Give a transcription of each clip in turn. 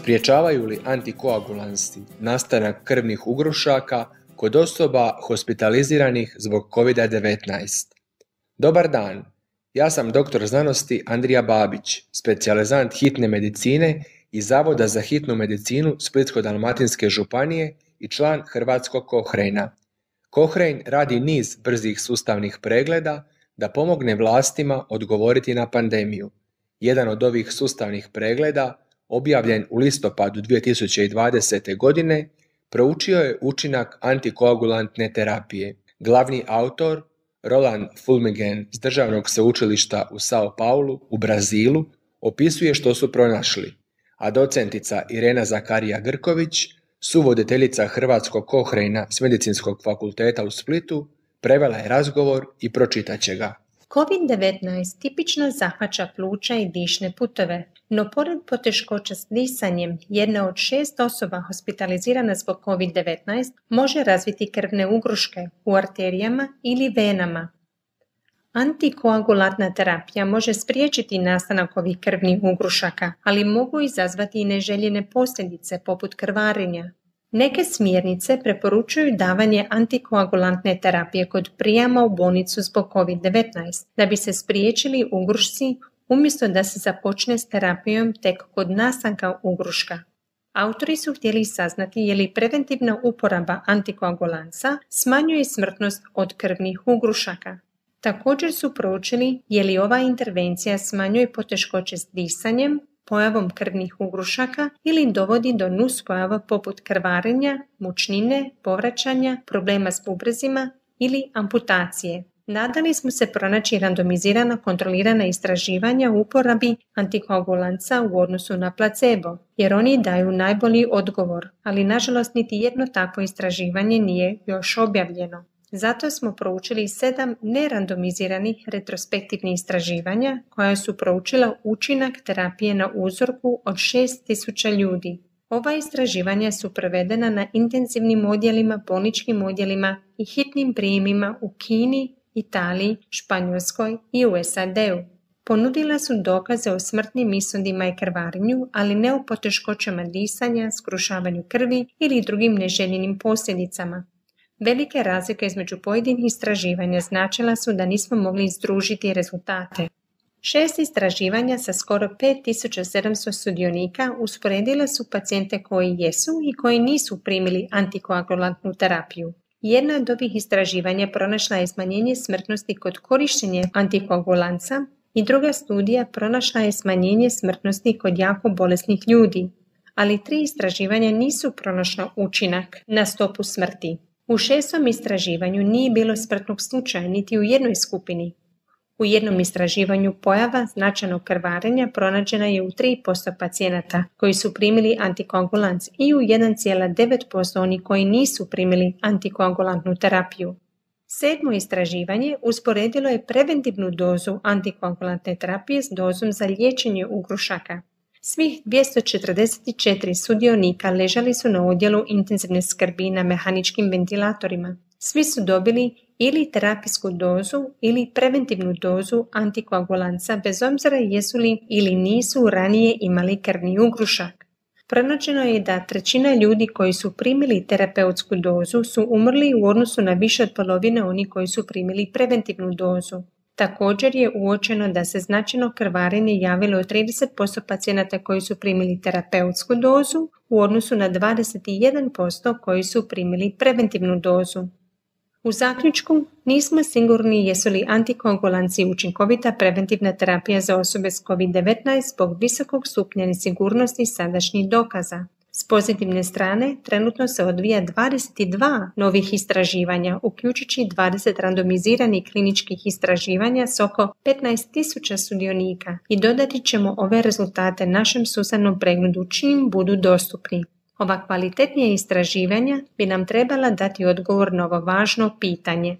Spriječavaju li antikoagulansi nastanak krvnih ugrušaka kod osoba hospitaliziranih zbog COVID-19? Dobar dan, ja sam doktor znanosti Andrija Babić, specijalizant hitne medicine i Zavoda za hitnu medicinu Splitsko-dalmatinske županije i član Hrvatskog Kohrejna. Kohrejn radi niz brzih sustavnih pregleda da pomogne vlastima odgovoriti na pandemiju. Jedan od ovih sustavnih pregleda, objavljen u listopadu 2020. godine, proučio je učinak antikoagulantne terapije. Glavni autor, Roland Fulmigen s državnog sveučilišta u Sao Paulu u Brazilu, opisuje što su pronašli, a docentica Irena Zakarija Grković, suvoditeljica Hrvatskog kohrejna s Medicinskog fakulteta u Splitu, prevela je razgovor i pročitat će ga. COVID-19 tipično zahvaća pluća i dišne putove, no pored poteškoća s disanjem, jedna od šest osoba hospitalizirana zbog COVID-19 može razviti krvne ugruške u arterijama ili venama. Antikoagulantna terapija može spriječiti nastanak ovih krvnih ugrušaka, ali mogu izazvati i neželjene posljedice poput krvarenja, Neke smjernice preporučuju davanje antikoagulantne terapije kod prijama u bolnicu zbog COVID-19 da bi se spriječili ugrušci umjesto da se započne s terapijom tek kod nastanka ugruška. Autori su htjeli saznati je li preventivna uporaba antikoagulansa smanjuje smrtnost od krvnih ugrušaka. Također su proučili je li ova intervencija smanjuje poteškoće s disanjem, pojavom krvnih ugrušaka ili dovodi do nuspojava poput krvarenja, mučnine, povraćanja, problema s bubrezima ili amputacije. Nadali smo se pronaći randomizirana kontrolirana istraživanja u uporabi antikoagulanca u odnosu na placebo, jer oni daju najbolji odgovor, ali nažalost niti jedno takvo istraživanje nije još objavljeno. Zato smo proučili sedam nerandomiziranih retrospektivnih istraživanja koja su proučila učinak terapije na uzorku od 6000 ljudi. Ova istraživanja su provedena na intenzivnim odjelima, bolničkim odjelima i hitnim prijemima u Kini, Italiji, Španjolskoj i u SAD-u. Ponudila su dokaze o smrtnim ishodima i krvarenju, ali ne o poteškoćama disanja, skrušavanju krvi ili drugim neželjenim posljedicama. Velike razlike između pojedinih istraživanja značila su da nismo mogli izdružiti rezultate. Šest istraživanja sa skoro 5700 sudionika usporedile su pacijente koji jesu i koji nisu primili antikoagulantnu terapiju. Jedna od ovih istraživanja pronašla je smanjenje smrtnosti kod korištenja antikoagulanca i druga studija pronašla je smanjenje smrtnosti kod jako bolesnih ljudi, ali tri istraživanja nisu pronašla učinak na stopu smrti. U šestom istraživanju nije bilo smrtnog slučaja niti u jednoj skupini. U jednom istraživanju pojava značajnog krvarenja pronađena je u 3% pacijenata koji su primili antikoagulans i u 1,9% oni koji nisu primili antikoagulantnu terapiju. Sedmo istraživanje usporedilo je preventivnu dozu antikoagulantne terapije s dozom za liječenje ugrušaka. Svih 244 sudionika ležali su na odjelu intenzivne skrbi na mehaničkim ventilatorima. Svi su dobili ili terapijsku dozu ili preventivnu dozu antikoagulanca bez obzira jesu li ili nisu ranije imali krvni ugrušak. Pronađeno je da trećina ljudi koji su primili terapeutsku dozu su umrli u odnosu na više od polovine oni koji su primili preventivnu dozu. Također je uočeno da se značajno krvarenje javilo u 30% pacijenata koji su primili terapeutsku dozu u odnosu na 21% koji su primili preventivnu dozu. U zaključku nismo sigurni jesu li antikoagulanci učinkovita preventivna terapija za osobe s COVID-19 zbog visokog stupnja nesigurnosti sadašnjih dokaza. S pozitivne strane, trenutno se odvija 22 novih istraživanja, uključujući 20 randomiziranih kliničkih istraživanja s oko 15.000 sudionika i dodati ćemo ove rezultate našem susadnom pregledu čim budu dostupni. Ova kvalitetnija istraživanja bi nam trebala dati odgovor na ovo važno pitanje.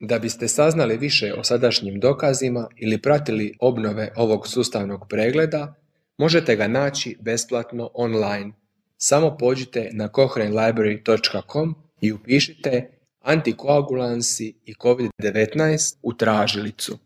Da biste saznali više o sadašnjim dokazima ili pratili obnove ovog sustavnog pregleda, možete ga naći besplatno online samo pođite na cochranelibrary.com i upišite antikoagulansi i COVID-19 u tražilicu.